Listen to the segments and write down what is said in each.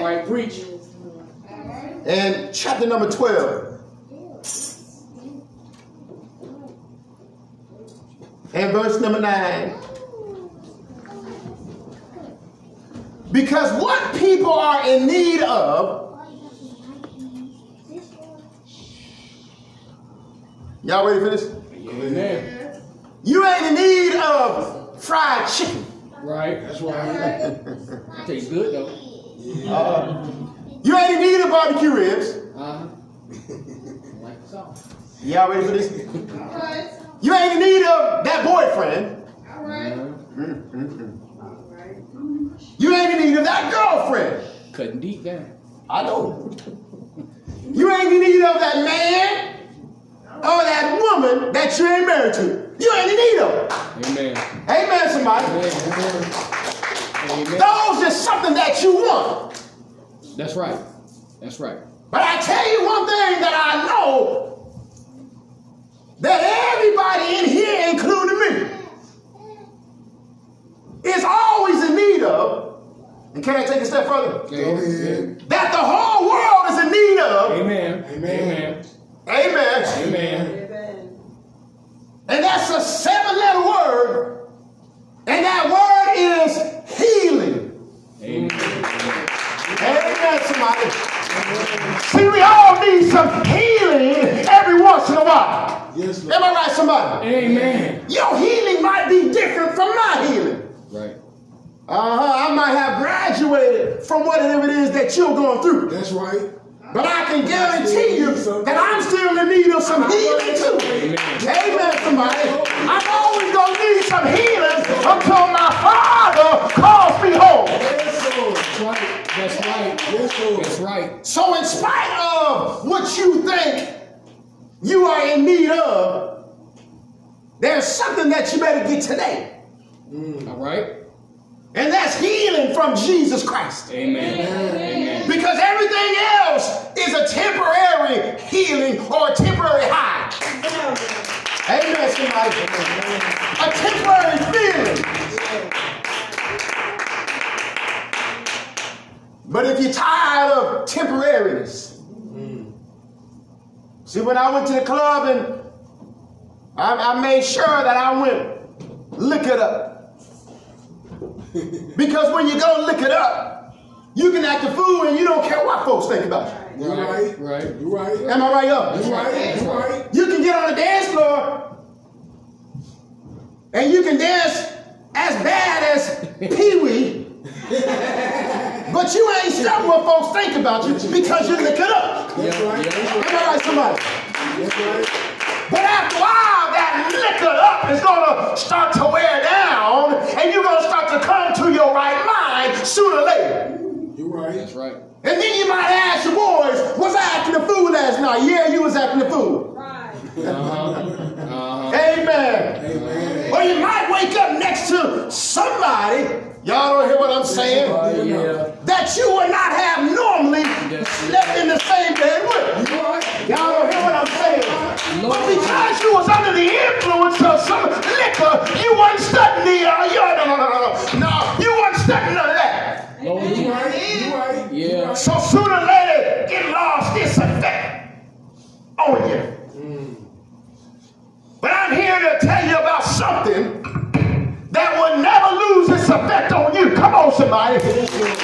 All right, preach. And chapter number 12. And verse number 9. Because what people are in need of, y'all ready for this? Amen. You ain't in need of fried chicken. Right. That's right. Tastes good though. Uh, you ain't in need of barbecue ribs. Uh huh. Like the sauce. Y'all ready for this? You ain't in need of that boyfriend. You ain't in need of that girlfriend. Cutting deep down. I know. You ain't in need of that man or that woman that you ain't married to. You ain't in need of. Amen. Amen, somebody. Amen. Amen. Those is something that you want. That's right. That's right. But I tell you one thing that I know that everybody in here, including me, is always in need of. And can I take a step further? Amen. That the whole world is in need of. Amen. Amen. Amen. Amen. And that's a seven letter word. And that word is healing. Amen. Amen, somebody. See, we all need some healing every once in a while. Yes, Lord. Am I right, somebody? Amen. Your healing might be different from my healing. Right. Uh-huh. I might have graduated from whatever it is that you're going through. That's right. But I can guarantee you that I'm still in need of some healing too. Amen, somebody. I'm always going to need some healing until my Father calls me home. Yes, Lord. That's right. That's right. Yes, Lord. That's right. So, in spite of what you think you are in need of, there's something that you better get today. All right. And that's healing from Jesus Christ. Amen. Amen. Because everything else is a temporary healing or a temporary high. Amen, somebody. A temporary feeling. But if you're tired of temporariness, see, when I went to the club and I, I made sure that I went lick it up. Because when you go lick it up, you can act a fool and you don't care what folks think about you. You right. Right. You right. Am I right up? You're right. you're right. You can get on the dance floor and you can dance as bad as Pee Wee, but you ain't stuck what folks think about you because you lick it up. That's right. Am I right, somebody? That's right. But after a while, that liquor up is gonna start to wear down, and you're gonna start to come to your right mind sooner or later. You're right. That's right. And then you might ask your boys, was I acting a fool last night? Yeah, you was acting a fool. Uh-huh. Uh-huh. Amen. Amen. Or you might wake up next to somebody, y'all don't hear what I'm saying, Yeah. that you would not have normally slept in the same bed with. You right. Y'all don't hear what I'm saying. But because you was under the influence of some liquor, you wasn't studying the, uh, you, no, no, no, no, no, no, you wasn't studying none of that. Lord, You you right. You right. Yeah. So sooner or later, it lost its effect on you. But I'm here to tell you about something that will never lose its effect on you. Come on, somebody.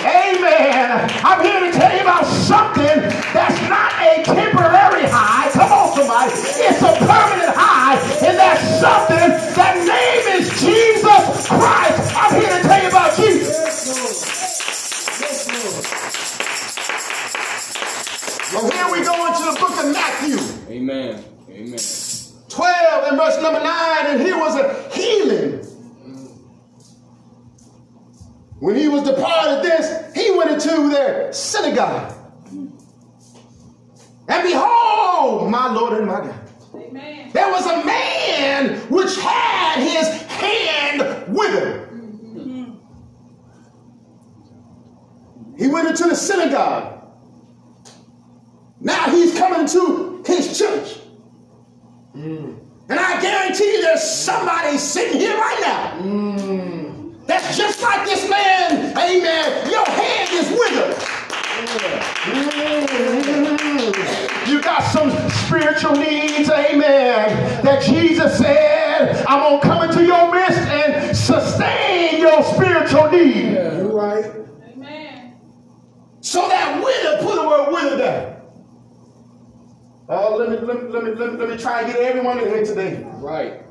Amen. I'm here to tell you about something that's not a temporary high. Come on, somebody. It's a permanent high, and that's something. That name is Jesus Christ. I'm here to tell you about Jesus. So here we go into the book of Matthew. Amen. Amen. 12 and verse number 9, and he was a healing. When he was departed this, he went into their synagogue. And behold, my Lord and my God, Amen. there was a man which had his hand withered. Mm-hmm. He went into the synagogue. Now he's coming to his church. And I guarantee you there's somebody sitting here right now. That's just like this man, amen. Your hand is withered. Mm. You got some spiritual needs, amen, that Jesus said, I'm going to come into your midst and sustain your spiritual need. You're right. Amen. So that winner, put the word winner there. Oh, let me, let me, let me, let me, let me try and get everyone in here today. Right.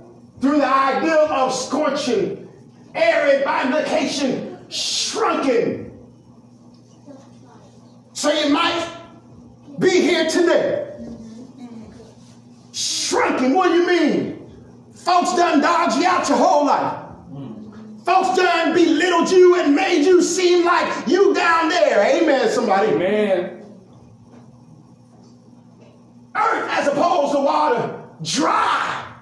Through the idea of scorching, arid by implication, shrunken. So you might be here today. Shrunken, what do you mean? Folks done dodged you out your whole life. Folks done belittled you and made you seem like you down there. Amen, somebody. Amen. Earth as opposed to water, dry.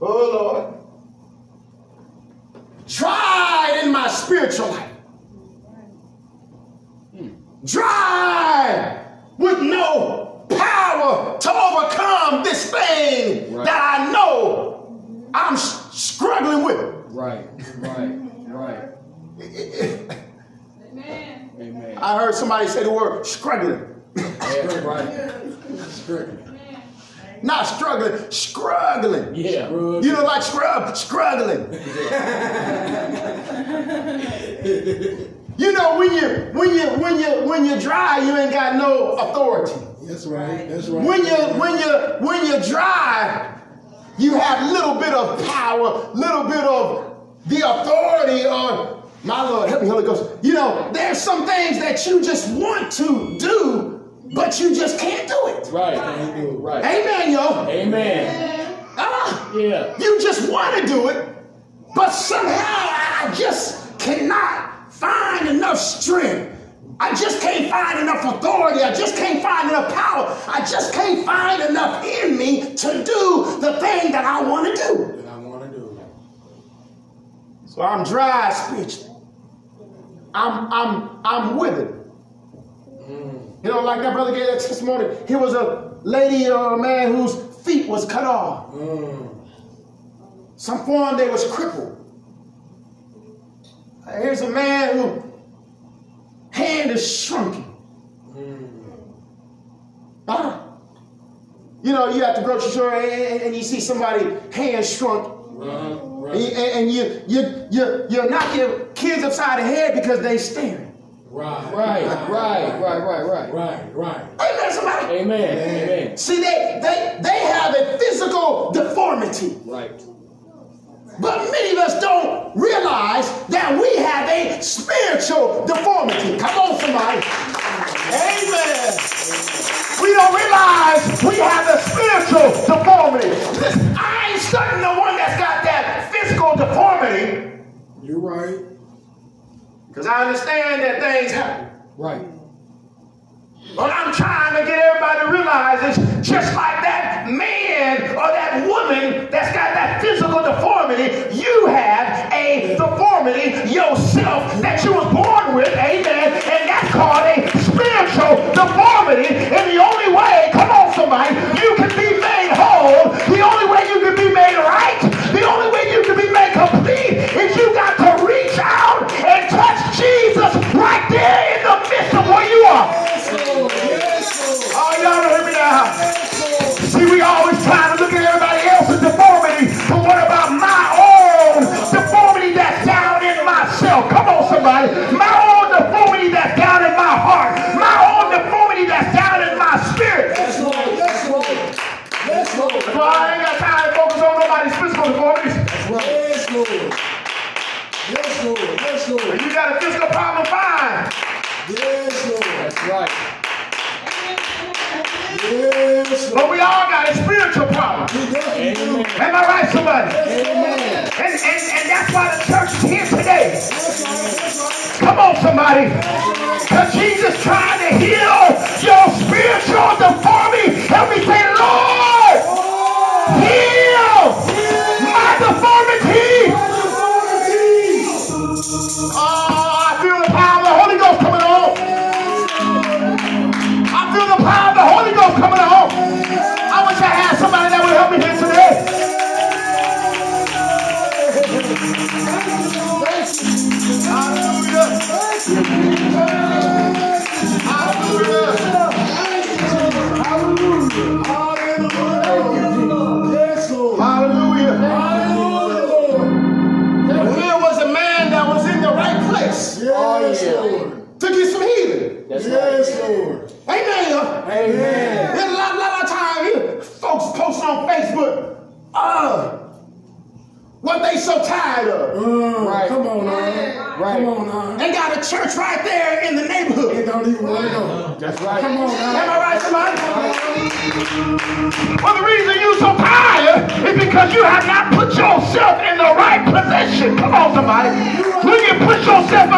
Oh Lord. Dry in my spiritual life. Dry with no power to overcome this thing Right. that I know I'm s- struggling with. Right. Right. Right. Amen. Amen. I heard somebody say the word struggling. Yeah, right. Strength. Not struggling, struggling. Yeah. You know, like scrub, struggling. you know, when you when you when you when you dry, you ain't got no authority. That's right. That's right. When you when you when you dry, you have little bit of power, little bit of the authority or my Lord, help me, Holy Ghost. You know, there's some things that you just want to do, but you just can't do it. Right. Right. Amen, yo. Amen. Ah. Yeah. You just want to do it, but somehow I just cannot find enough strength. I just can't find enough authority. I just can't find enough power. I just can't find enough in me to do the thing that I want to do. That I want to do. So I'm dry spiritually. I'm I'm I'm withered. You know, like that brother gave that testimony. He was a lady or a man whose feet was cut off. Mm. Some form they was crippled. Uh, Here's a man who hand is shrunken. Huh? You know, you at the grocery store and, and- and you see somebody hand shrunk, and, Right. you, and you you you you knock your kids upside the head because they staring. Right, right, right, right, right, right, right. Amen, somebody. Amen. Amen. See, they they they have a physical deformity. Right. But many of us don't realize that we have a spiritual deformity. Come on, somebody. Amen. We don't realize we have a spiritual deformity. Listen, I ain't studying the one that's got that physical deformity. You're right because I understand that things happen. Right. But I'm trying to get everybody to realize it's just like that man or that woman that's got that physical deformity, you have a deformity yourself that you was born with, amen, and that's called a spiritual deformity. Come on, somebody. Because Jesus trying to heal your spiritual deformity. Help me say, Lord,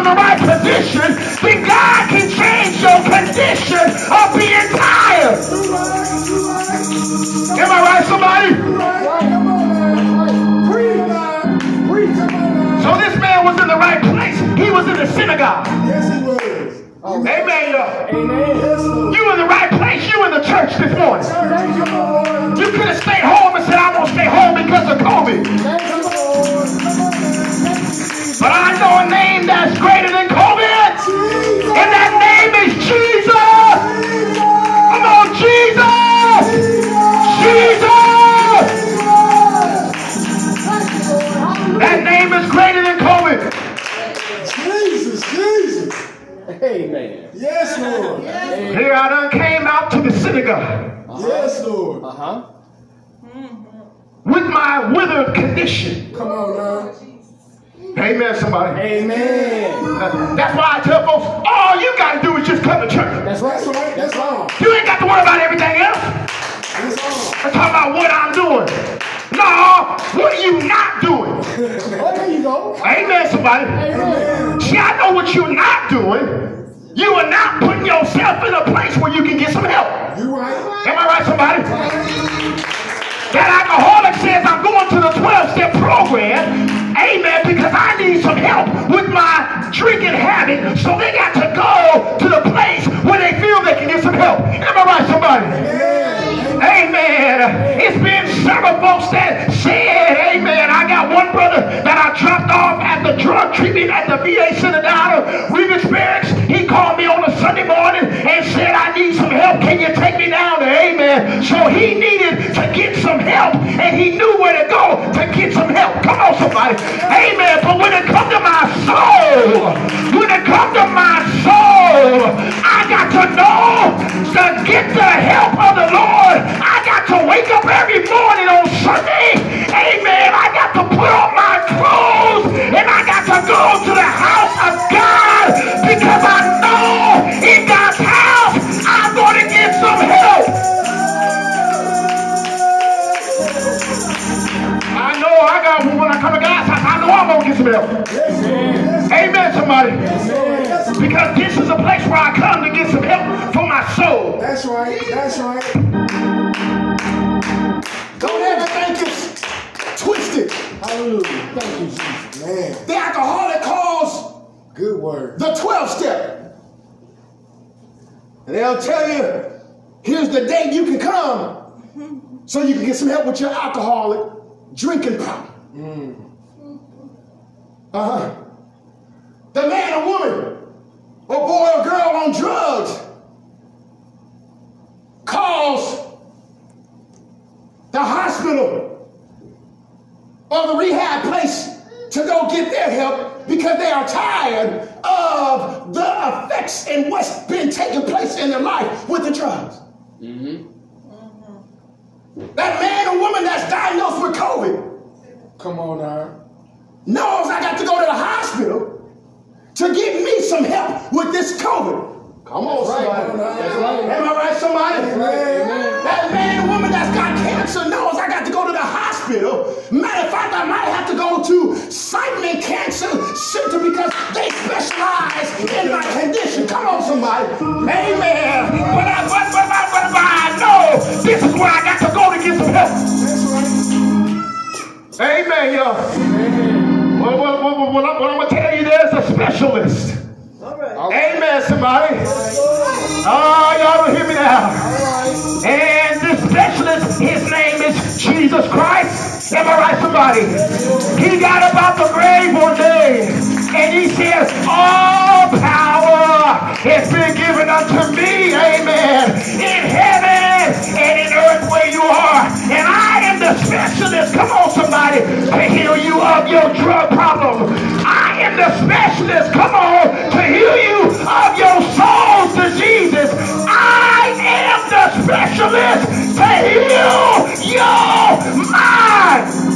the right position, get the help of the Lord. I got to wake up every morning on Sunday. Amen. I got to put on my clothes and I got to go to the house of God because I know in God's house I'm going to get some help. I know I got when I come to God's house, I know I'm going to get some help. Amen, somebody. Because this is a place where I come right. That's right. Don't ever think it's twisted. Hallelujah. Thank you, Jesus. Man, The alcoholic calls good word. the 12 step. And they'll tell you, here's the date you can come so you can get some help with your alcoholic drinking problem. Uh-huh. The man or woman, or boy or girl on drugs calls the hospital or the rehab place to go get their help because they are tired of the effects and what's been taking place in their life with the drugs. Mm-hmm. That man or woman that's diagnosed with COVID Come on now. knows I got to go to the hospital to get me some help with this COVID. Come on, somebody. That's right. Am I right, somebody? Amen. That man or woman that's got cancer knows I got to go to the hospital. Matter of fact, I might have to go to Simon Cancer Center because they specialize in my condition. Come on, somebody. Amen. But I, but, but, but, but, but I know this is where I got to go to get some help. That's right. Amen, y'all. Well, well, well, well, what, I'm, what I'm going to tell you, there's a specialist. Amen, somebody. Oh, y'all don't hear me now. And this specialist, his name is Jesus Christ. Am I right, somebody? He got about the grave one day, and he says, all power It's been given unto me, amen, in heaven and in earth where you are. And I am the specialist, come on somebody, to heal you of your drug problem. I am the specialist, come on, to heal you of your soul Jesus. I am the specialist to heal your mind.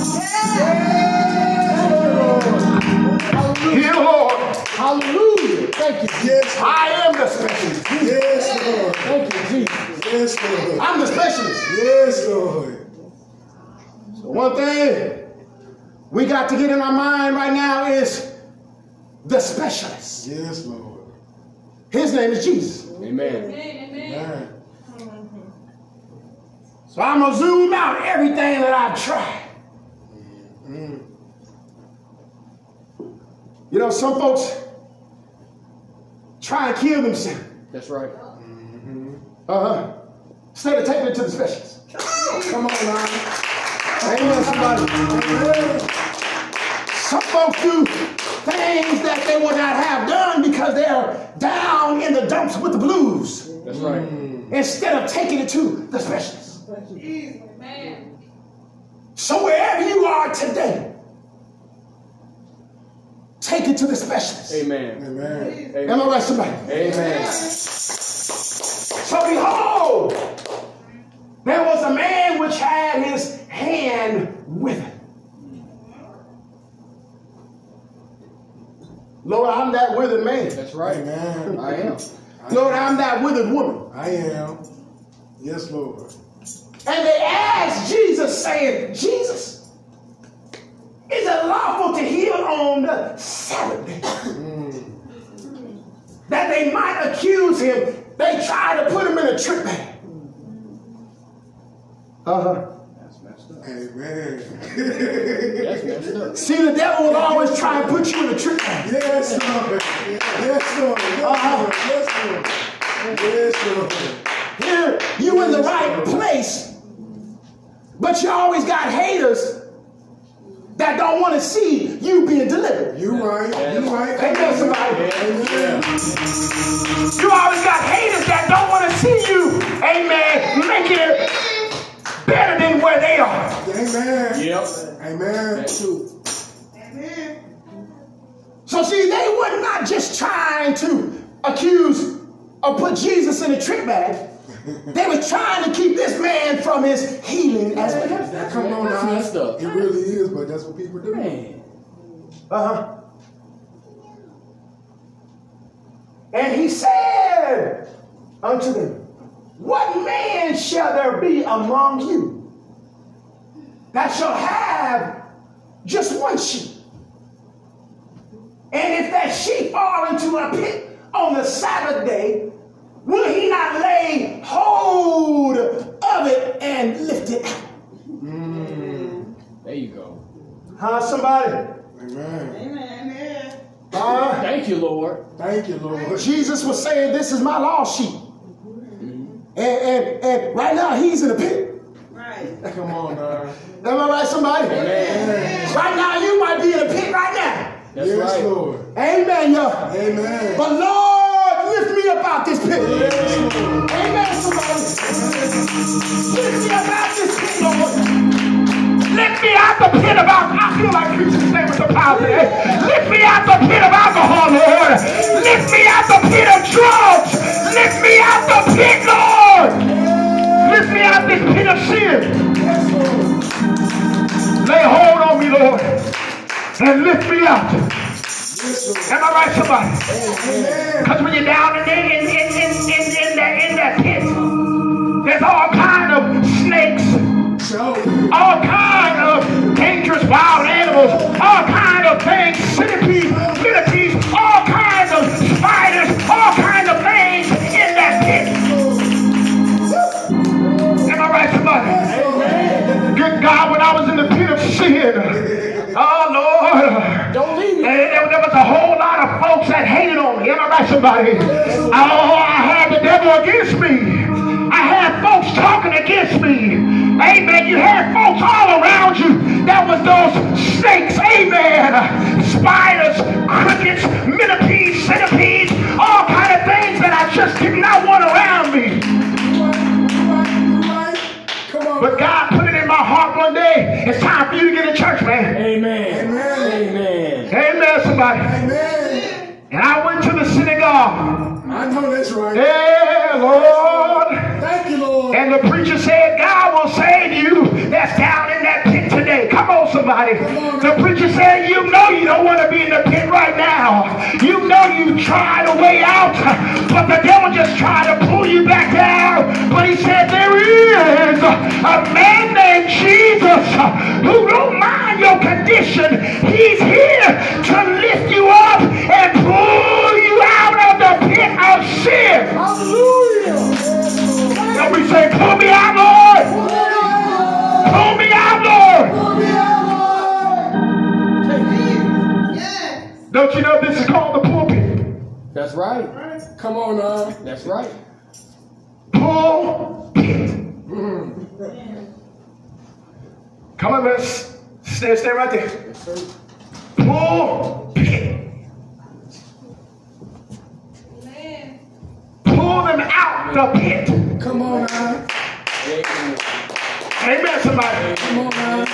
Heal, Lord. Hallelujah. Thank you. Yes, I am the specialist. yes, Lord. Thank you, Jesus. Yes, Lord. I'm the specialist. Yes, Lord. So one thing we got to get in our mind right now is the specialist. Yes, Lord. His name is Jesus. Amen. Amen. Amen. So I'm gonna zoom out everything that I've tried. Mm-hmm. You know, some folks try and kill themselves. That's right. Mm-hmm. Uh-huh. Instead of taking it to the specialist. Come on now. Amen, somebody. Some folks do things that they would not have done because they're down in the dumps with the blues. That's right. Mm-hmm. Instead of taking it to the specialist. So wherever you are today, take it to the specialist. Amen. Amen. Am I right, somebody? Amen. So behold, there was a man which had his hand withered. Lord, I'm that withered man. That's right. man. I am. Lord, I'm that withered woman. I am. Yes, Lord. And they asked Jesus, saying, Jesus, is it lawful to heal on the Sabbath day? That they might accuse him. They tried to put him in a trick bag. Uh-huh. That's messed up. Amen. That's messed up. See, the devil will always try and put you in a trick bag. yes, Lord. Yes, Lord. Yes, Lord. Yes, Lord. Yes, Lord. Here, you in the right place, but you always got haters that don't want to see you being delivered. You right. You right. Amen, somebody. Amen. You always got haters that don't want to see you, amen, making it better than where they are. Amen. Yep. Amen. That too. So see, they were not just trying to accuse or put Jesus in a trick bag. They were trying to keep this man from his healing as well. Come on That's now. messed up. It really is, but that's what people do. Man. Uh-huh. And he said unto them, What man shall there be among you that shall have just one sheep? And if that sheep fall into a pit on the Sabbath day, will he not lay hold of it and lift it out? There you go. Huh, somebody? Amen. Amen. Uh, Thank you, Lord. Thank you, Lord. Jesus was saying, This is my lost sheep. And, and, and right now, he's in the pit. Right. Come on now. Am I right, somebody? Amen. Right now, you might be in a pit right now. That's yes, right. Lord. Amen, y'all. Amen. But Lord, lift me out this pit. Amen, somebody. Lift me up out this pit, Lord. Lift me out the pit of alcohol. I feel like preaching today with the power. Lift me out the pit of alcohol, Lord. Lift me out the pit of drugs. Lift me out the pit, Lord. Lift me out this pit of sin. Lay hold on me, Lord. And lift me out. Am I right, somebody? Because when you're down in, in, in, in, in, in, that, in that pit, there's all kind of snakes, all kind of dangerous wild animals, all kind of things, centipedes, millipedes, all kinds of spiders, all kinds of things in that pit. Am I right, somebody? Good God, when I was in the pit of sin, oh Lord, Don't leave me. there, there- there was a whole lot of folks that hated on me. Am I right, somebody? Oh, I had the devil against me. I had folks talking against me. Amen. You had folks all around you. That was those snakes. Amen. Spiders, crickets, millipedes, centipedes, all kind of things that I just did not want around me. But God put it in my heart one day. It's time for you to get in church, man. Amen. Amen. Amen. Amen, somebody. Amen. And I went to the synagogue. I know that's right. Yeah, Lord. Thank you, Lord. And the preacher said, God will save you. That's down in Come on, somebody. The preacher said, You know you don't want to be in the pit right now. You know you tried a way out, but the devil just tried to pull you back down. But he said, There is a man named Jesus who don't mind your condition. He's here to lift you up and pull you out of the pit of sin. Hallelujah. And we say, Pull me out, Lord. Pull me out, Lord. Don't you know this is called the pulpit? That's right. Come on now. That's right. Pulpit. Come on, man. Stay, stay right there. Yes, sir. Pulpit. Pull them out the pit. Come on now. Amen. Amen, somebody. Come on now.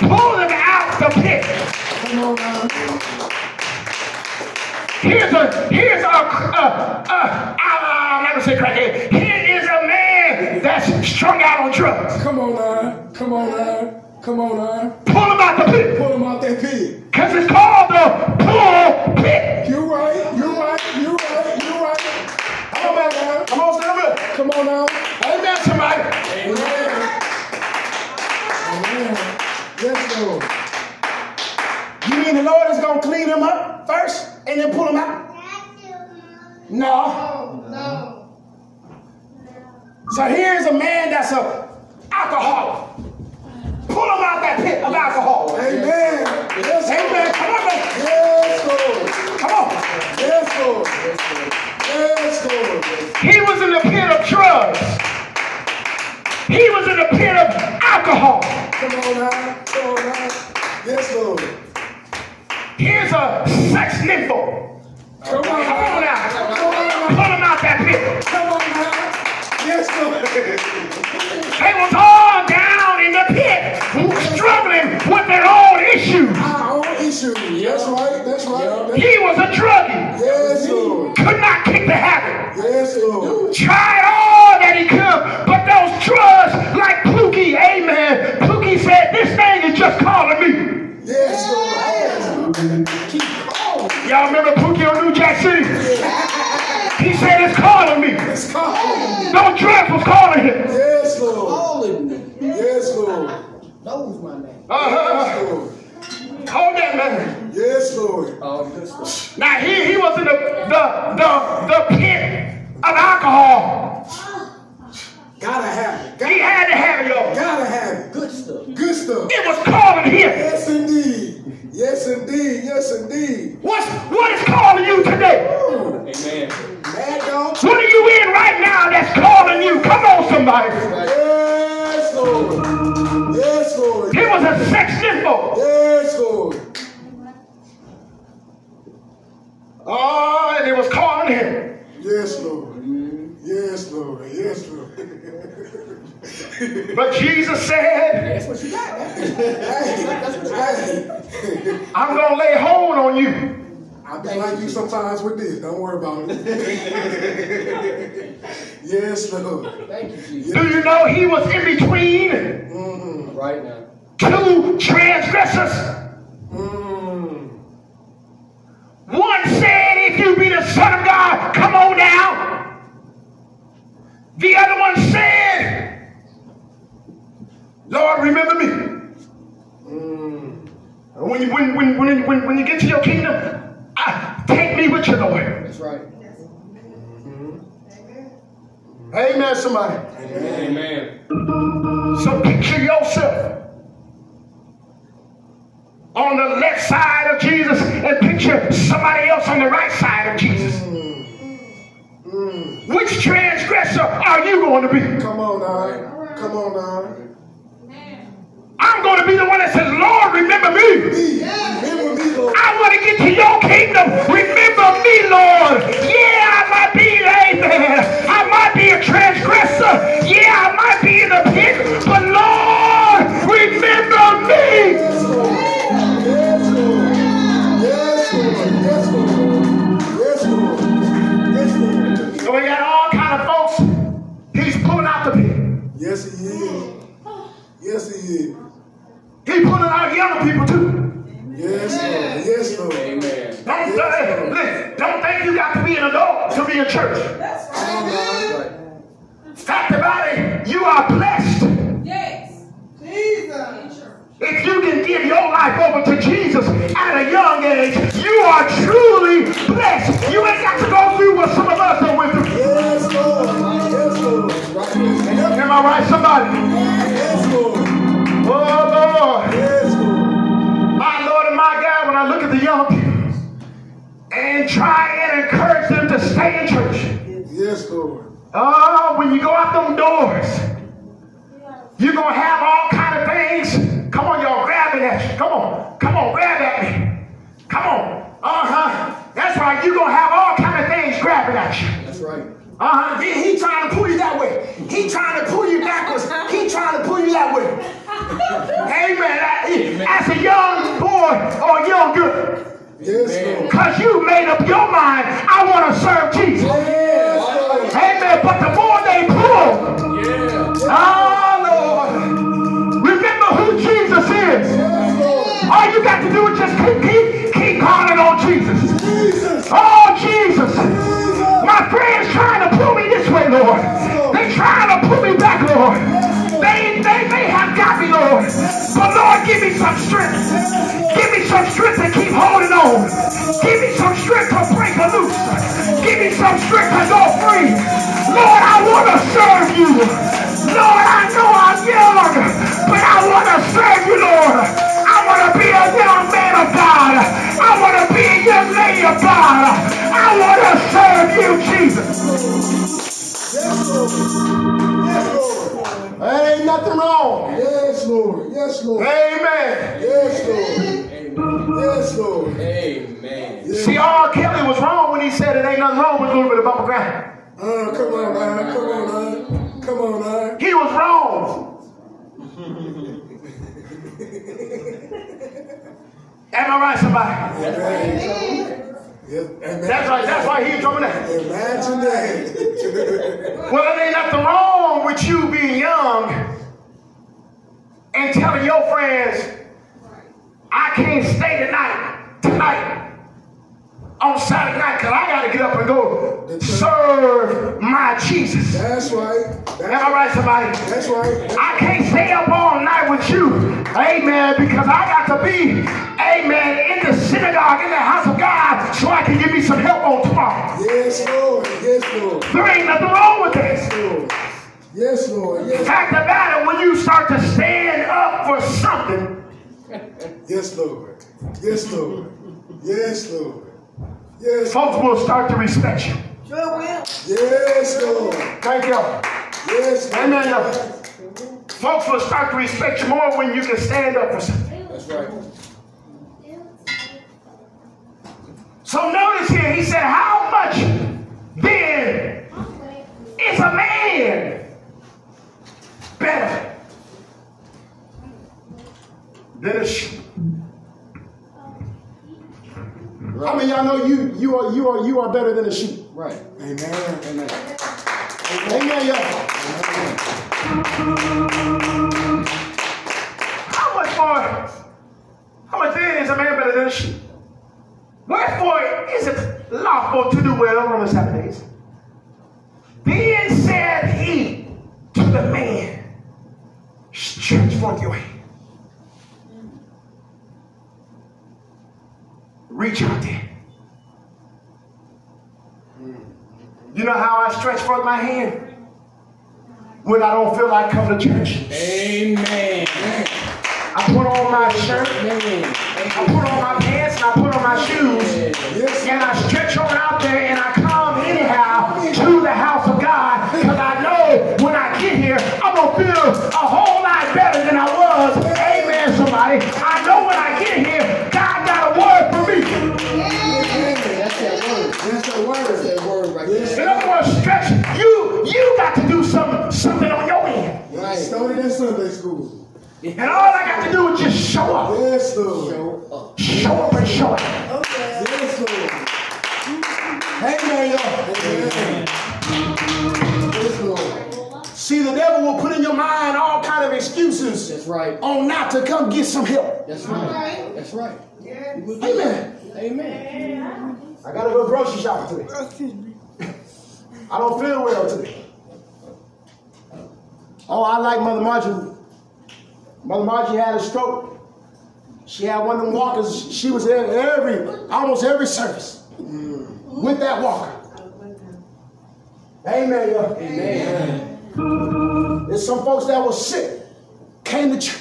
Pull them out the pit. Come on now. Here's a here's a uh, uh, I'm not gonna say crackhead. Here is a man that's strung out on drugs. Come on now. Come on now. Come on now. Pull him out the pit, Pull him out that pit. cause it's called the pulpit. You right. You right. You right. You right. Come on now. Come on, stand up. Come on now. Amen, somebody. Amen. Amen. Yes, Lord. Mean the Lord is gonna clean him up first and then pull him out? No. So here's a man that's a alcoholic. Pull him out that pit of alcohol. Amen. Yes, Amen. Come on, man. Yes, Lord. Come on. Yes, Lord. Yes, Lord. He was in the pit of drugs. He was in the pit of alcohol. Come on now. Come on now. Yes, Lord. Here's a sex nympho. Come on Come on now. now. Come on. Pull him out that pit. Come on now. Yes, Lord. They was all down in the pit, sometimes with this. Don't worry about it. yes, Lord. Thank you, Jesus. Do you know he was in between Mm, Right now. two transgressors? mm. Amen, somebody. Amen. So picture yourself on the left side of Jesus and picture somebody else on the right side of Jesus. Mm. Which transgressor are you going to be? Come on now. Come on now. I'm going to be the one that says, Lord, remember me. Remember me Lord. I want to get to your kingdom. Remember me, Lord. Yeah, I might be, amen. I might be a transgressor. Yeah, I might be in the pit. pulling out people too. Yes, Lord. Yes, Lord. Amen. Don't, yes, uh, Lord. Listen, don't think you got to be an adult to be in church. That's right. Fact about it, you are blessed. Yes. Jesus. If you can give your life over to Jesus at a young age, you are truly blessed. You ain't got to go through what some of us are with. Yes, Lord. Yes, Lord. Right. Am I right, somebody? Yes, Lord. Oh, Lord. Yes, Lord. My Lord and my God, when I look at the young people and try and encourage them to stay in church. Yes, Lord. Oh, when you go out them doors, you're going to have all kind of things. Come on, y'all, grabbing at you. Come on. Come on, grab at me. Come on. Uh-huh. That's right. You're going to have all kind of things grabbing at you. That's right. Uh-huh. He, he trying to pull you that way. He trying to pull you backwards. He trying to pull you that way. Amen. As a young boy or young girl, because you made up your mind, I want to serve Jesus. Yes. Amen. But the more they pull, Yeah. oh Lord, remember who Jesus is. Yes, All you got to do is just keep, keep, keep calling on Jesus. Jesus. Oh, Jesus. Jesus. My friends trying to pull me this way, Lord. They trying to pull me back, Lord. They, they may have got me, Lord. But Lord, give me some strength. Give me some strength to keep holding on. Give me some strength to break a loose. Give me some strength to go somebody? Amen. Yes. That's right. That's why he told me that. Imagine that. Well, there ain't nothing wrong with you being young and telling your friends, I can't stay tonight, tonight, on Saturday night, because I got to get up and go serve my Jesus. That's right. Am I That's, right, somebody? that's right. I can't stay up all night with you, amen, because I got to be, amen, in the synagogue, in the house of God, so I can give me some help on tomorrow. Yes, Lord. Yes, Lord. There ain't nothing wrong with this. Yes, Lord. Yes, Lord. Yes, Fact about it, when you start to stand up for something, yes, Lord. Yes, Lord. Yes, Lord. Yes, folks will start to respect you. Sure will. yes, Lord. Thank you. Yes, Lord. Amen. y'all. Folks will start to respect you more when you can stand up for something. That's right. So notice here, he said, How much then is a man better than a sheep? How many of y'all know you you are you are you are better than a sheep? Right. Amen. Amen. Amen, y'all. How much more? How much then is a man better than a sheep? Wherefore is it lawful to do well on the Sabbath days? Then said he to the man, stretch forth your hand. Reach out there. You know how I stretch forth my hand? When I don't feel like coming to church. Amen. I put on my shirt, Amen. I put on my pants, and I put on my shoes. And all I got to do is just show up. Yes, Lord. Show up. Show up and show up. Okay. Yes, Lord. Amen, y'all. Yes, Lord. See, the devil will put in your mind all kind of excuses That's right. on not to come get some help. That's right. That's right. Amen. Amen. I gotta go grocery shopping today. I don't feel well today. Oh, I like Mother Margie. Mother Margie had a stroke. She had one of them walkers. She was in every, almost every service with that walker. Amen, yo. Amen. There's some folks that was sick, came to church.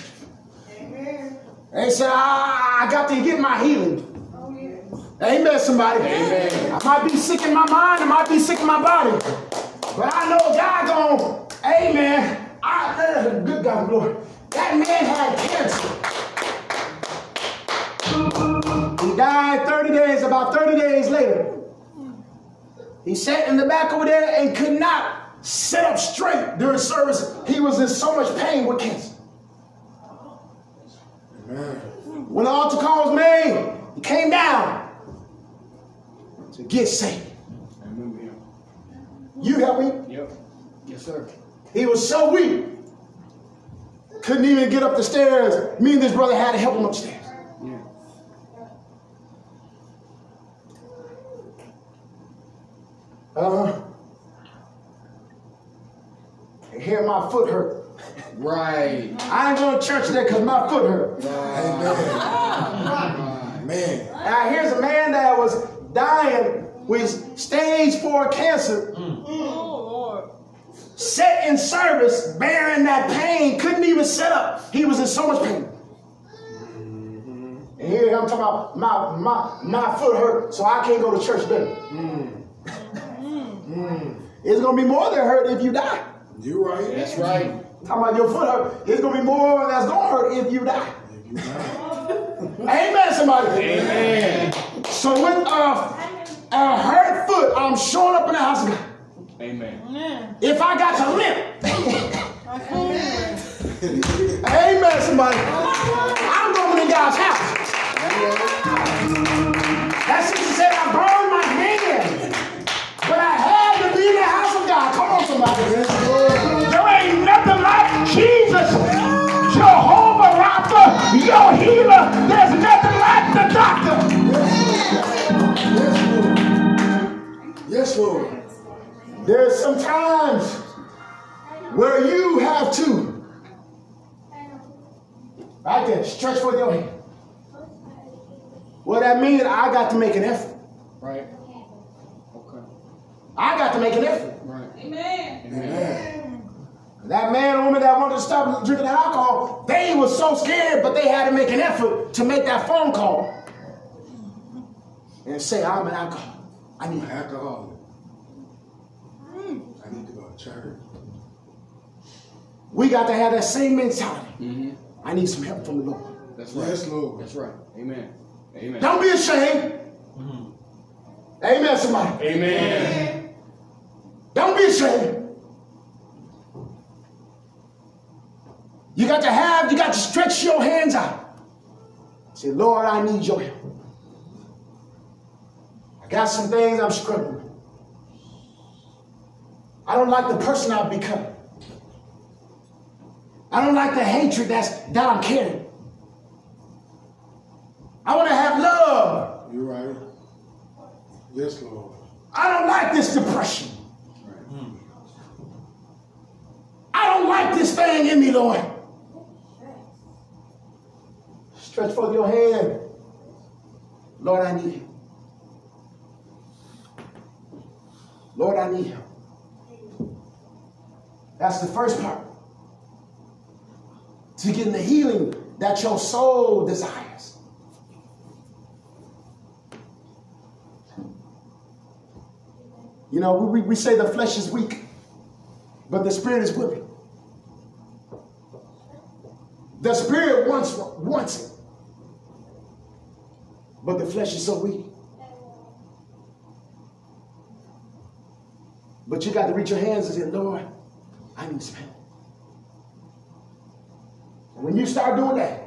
Amen. They said, ah, I got to get my healing. Amen, somebody. Amen. I might be sick in my mind, I might be sick in my body. But I know God going, amen. I, that is a good God, Lord. That man had cancer. He died 30 days, about 30 days later. He sat in the back over there and could not sit up straight during service. He was in so much pain with cancer. When the altar call was made, he came down to get saved. I remember him. You help me? Yep. Yes, sir. He was so weak, couldn't even get up the stairs. Me and this brother had to help him upstairs. Yeah. Uh, and here my foot hurt. Right. I ain't going to church today because my foot hurt. Amen. Man. Now here's a man that was dying with stage four cancer, set in service, bearing that pain, couldn't even set up. He was in so much pain. And here I'm talking about my my my foot hurt, so I can't go to church today. Mm. Mm. It's gonna be more than hurt if you die. You're right. That's right. Talking about your foot hurt, it's gonna be more that's gonna hurt if you die. If you right. Amen, somebody. Amen. So with a, a hurt foot, I'm showing up in the house of God. Amen. Amen. If I got to limp, amen, Amen, somebody. I'm going to God's house. That sister said I burned my hand, but I had to be in the house of God. Come on, somebody. There ain't nothing like Jesus, Jehovah Rapha, your healer. There's nothing like the doctor. Yes, Lord. Yes, Lord. There's some times where you have to, right there, stretch forth your hand. What that means, I got to make an effort. Right. Okay. I got to make an effort. Right. Amen. Amen. That man or woman that wanted to stop drinking alcohol, they was so scared, but they had to make an effort to make that phone call and say, I'm an alcoholic. I need help. Alcoholic. I need to go to church. We got to have that same mentality. Mm-hmm. I need some help from the Lord. That's right. Yes, Lord. That's right. Amen. Amen. Don't be ashamed. Amen, somebody. Amen. Don't be ashamed. You got to have, you got to stretch your hands out. Say, Lord, I need your help. I got some things I'm struggling with. I don't like the person I've become. I don't like the hatred that's that I'm carrying. I want to have love. You're right. Yes, Lord. I don't like this depression. I don't like this thing in me, Lord. Stretch forth your hand. Lord, I need you. Lord, I need you. That's the first part. To getting the healing that your soul desires. You know, we, we say the flesh is weak, but the spirit is willing. The spirit wants, wants it, but the flesh is so weak. But you got to reach your hands and say, Lord, I need some help. And when you start doing that,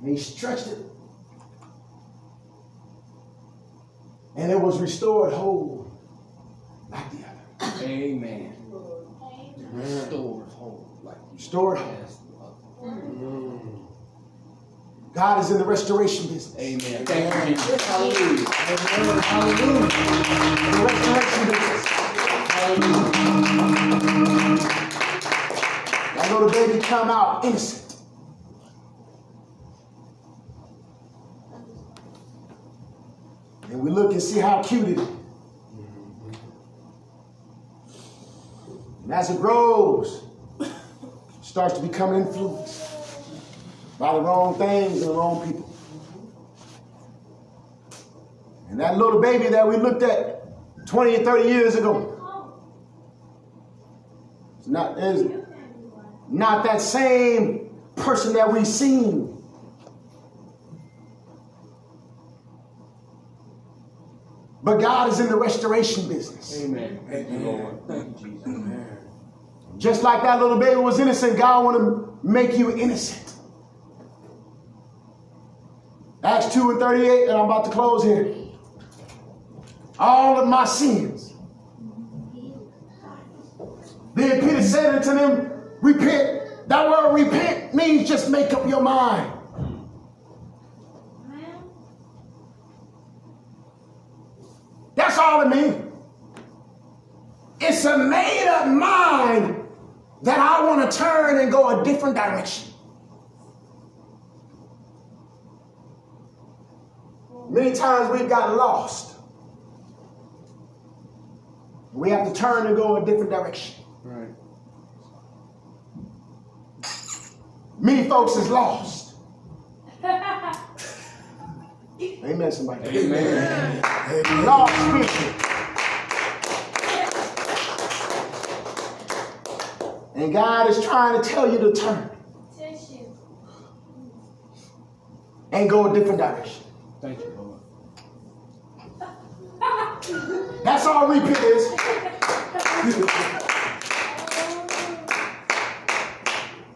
and he stretched it, and it was restored whole like the other. Amen. Restored whole like you Restored whole. as the other. Mm-hmm. God is in the restoration business. Amen. Thank you, Jesus. Hallelujah. Hallelujah. The restoration business. Hallelujah. That little baby come out innocent. And we look and see how cute it is. And as it grows, starts to become influenced by the wrong things and the wrong people. And that little baby that we looked at 20 or 30 years ago, it's not, is not that same person that we've seen. But God is in the restoration business. Amen. Thank you, Lord. Thank you, Jesus. Amen. Just like that little baby was innocent, God want to make you innocent. Acts 2 and 38, and I'm about to close here. All of my sins. Then Peter said unto them, Repent. That word repent means just make up your mind. That's all it means. It's a made up mind that I want to turn and go a different direction. Many times we've got lost. We have to turn and go a different direction. Right. Many folks is lost. Amen, somebody. Amen. Lost spiritually. And God is trying to tell you to turn and go a different direction. Thank you, Lord. That's all repent is.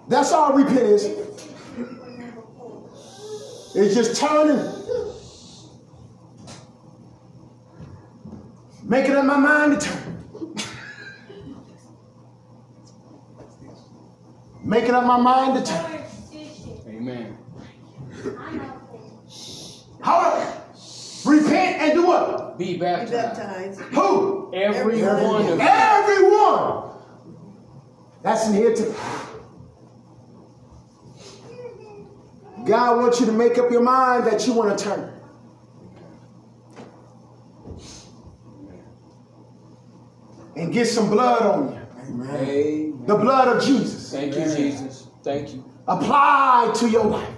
That's all repent is. It's just turning. Making up my mind to turn. Making up my mind to turn. Amen. However, repent and do what? Be Be baptized. baptized. Who? Every Everyone. one of you. Everyone. That's in here too. God wants you to make up your mind that you want to turn. And get some blood on you. Amen. The blood of Jesus. Thank you, Jesus. Thank you. Apply to your life.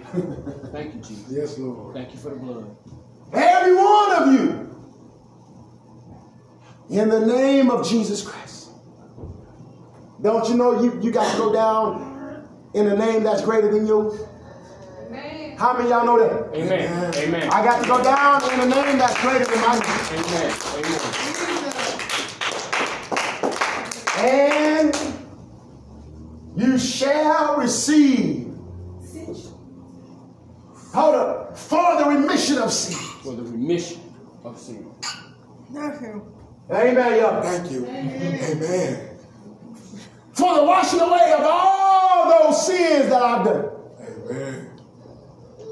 Hallelujah. Thank you. Thank you, Jesus. Yes, Lord. Thank you for the blood. Every one of you. In the name of Jesus Christ. Don't you know you, you got to go down in a name that's greater than yours? How many of y'all know that? Amen. Amen. I got to go down in a name that's greater than my name. Amen. Amen. And you shall receive. Hold up. For the remission of sin. For the remission of sin. Not him. Amen, y'all. Thank you. Amen. For the washing away of all those sins that I've done. Amen.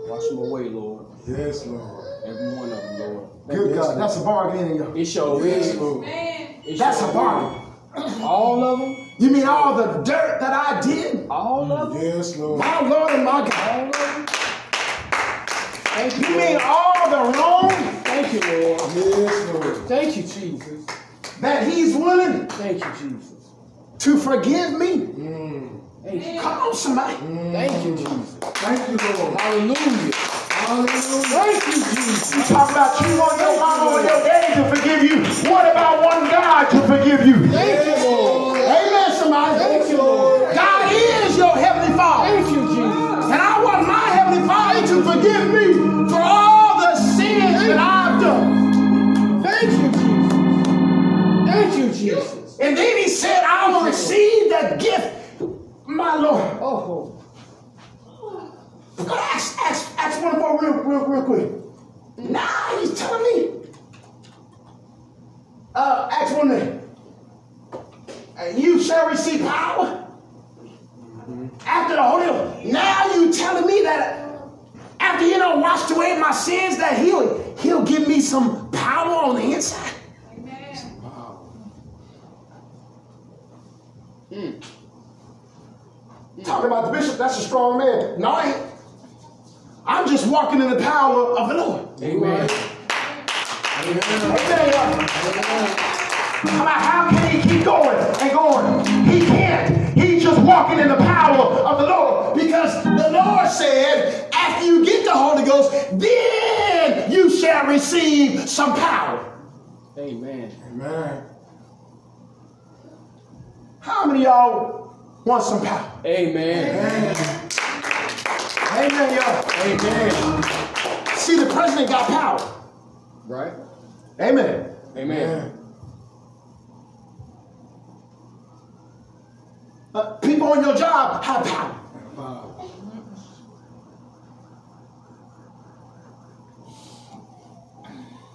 Wash them away, Lord. Yes, Lord. Every one of them, Lord. Good God. That's a bargain in y'all. It sure Yes, is. Lord. It That's sure a bargain. All of them? You mean all the dirt that I did? All of them? Yes, Lord. My Lord and my God. All of them? Thank you, You all the wrong Thank you, Lord. Yes, Lord. Thank you, Jesus. that He's willing Thank you, Jesus. to forgive me? Mm. Thank. Come on, somebody. Thank you, Jesus. Thank you, Lord. Hallelujah. Hallelujah. Thank you, Jesus. You talk about you want your mama or your daddy to forgive you. What about one God to forgive you? Thank you, Lord. Amen, somebody. Thank you, Lord. God is your heavenly Father. Thank you, Jesus. And I want my heavenly Father to forgive me Thank you, Jesus. And then he said, I will receive the gift, my Lord. Oh, Go ask, ask, ask one more real, real, real quick. Now he's telling me. Uh, ask one thing. Uh, you shall receive power after the Holy Ghost. Now you you telling me that after he done washed away my sins, that he'll he'll give me some power on the inside? Amen. Wow. Mm. Talking about the bishop, that's a strong man. No, I ain't. I'm just walking in the power of the Lord. Amen. Amen, y'all. How how can he keep going and going? He can't. He's just walking in the power of the Lord. Because the Lord said, after you get the Holy Ghost, then you shall receive some power. Amen. Amen. How many of y'all want some power? Amen. Amen, y'all. Amen. See, the president got power. Right? Amen. Amen. Uh, people on your job have power. Wow.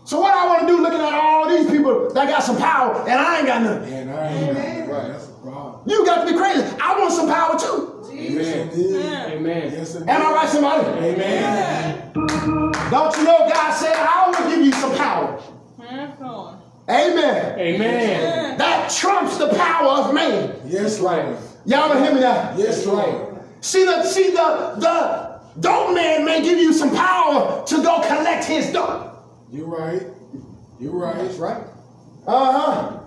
So what I want to do looking at all these people that got some power and I ain't got nothing. And I ain't right. That's a problem. You got to be crazy. I want some power too. Amen. Indeed. Amen. Yes. Am I right, somebody? Amen. Don't you know God said, I will give you some power. Come on. Amen. Amen. That trumps the power of man. Yes, Right. Lord. Y'all don't hear me now? Yes, Lord. See the see the the dope man may give you some power to go collect his dope. You're right. You're right. That's right. Uh-huh.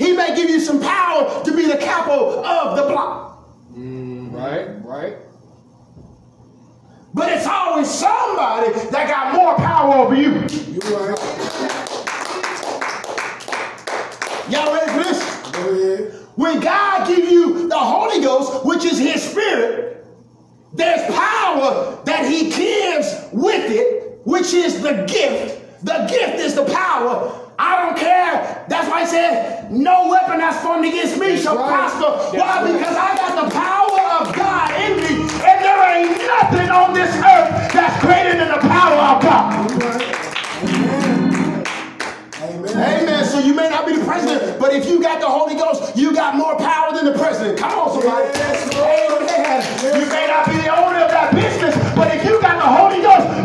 He may give you some power to be the capo of the block. Mm, right. Right. But it's always somebody that got more power over you. You right. Y'all ready for this? Go ahead. When God give you the Holy Ghost, which is his spirit, there's power that he gives with it, which is the gift. The gift is the power. I don't care. That's why I said, no weapon that's formed against me shall right. prosper. That's Why? right. Because I got the power of God in me. And there ain't nothing on this earth that's greater than the power of God. You. Amen. Amen. Amen. So you may not be the president, but if you got the Holy Ghost, you got more power than the president. Come on, somebody. Yes. Amen. You may not be the owner of that business, but if you got the Holy Ghost,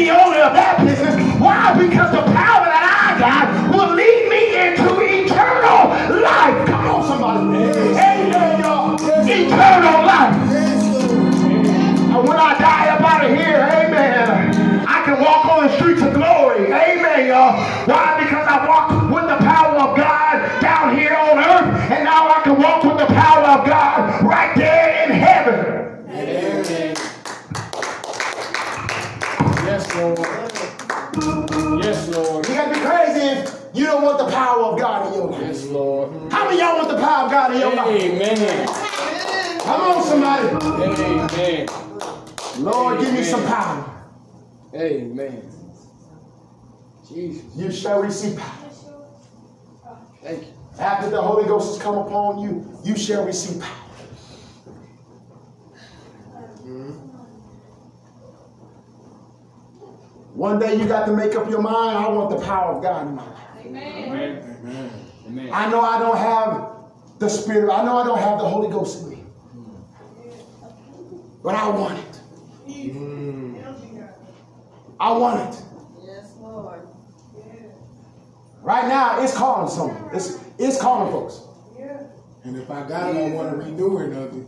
the owner of that business. Why? Because the power that I got will lead me into eternal life. Come on, somebody. Amen, y'all. Eternal life. Yes. And when I die up out of here, amen, I can walk on the streets of glory. Amen, y'all. Why? Because I walk with the power of God down here on earth, and now I can walk with the power of God right there in heaven. Amen. Yes, Lord. Yes, Lord. You gotta be crazy if you don't want the power of God in your life. Yes, Lord. How many of y'all want the power of God in your life? Amen. Come on, somebody. Amen. Lord, give me some power. Amen. Jesus. You shall receive power. Thank you. After the Holy Ghost has come upon you, you shall receive power. One day you got to make up your mind, I want the power of God in my life. Amen. Amen. Amen. Amen. I know I don't have the Spirit, I know I don't have the Holy Ghost in me. But I want it. I want it. Yes, Lord. Right now, it's calling someone. It's, it's calling folks. And if I got it, I want to renew it, nothing.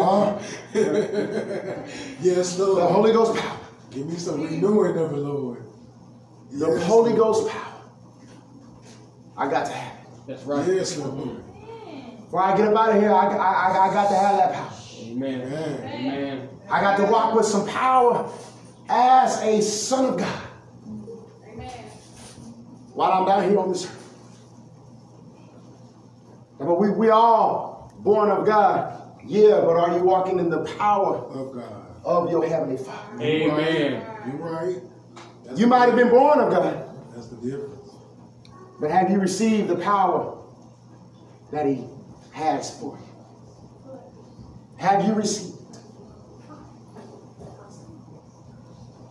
Uh, Yes, Lord. the Holy Ghost power. Give me some renewing of it, Lord. The Yes, Holy Lord. Ghost power. I got to have it. That's right. Yes, Lord. Before I get up out of here, I, I, I got to have that power. Amen. Amen. Amen. I got to walk with some power as a son of God Amen. while I'm down here on this earth. But we, we all born of God. Yeah, but are you walking in the power Of God. Of your heavenly Father? Amen. You're right. That's You might have been born of God, That's the difference. but have you received the power that He has for you? Have you received?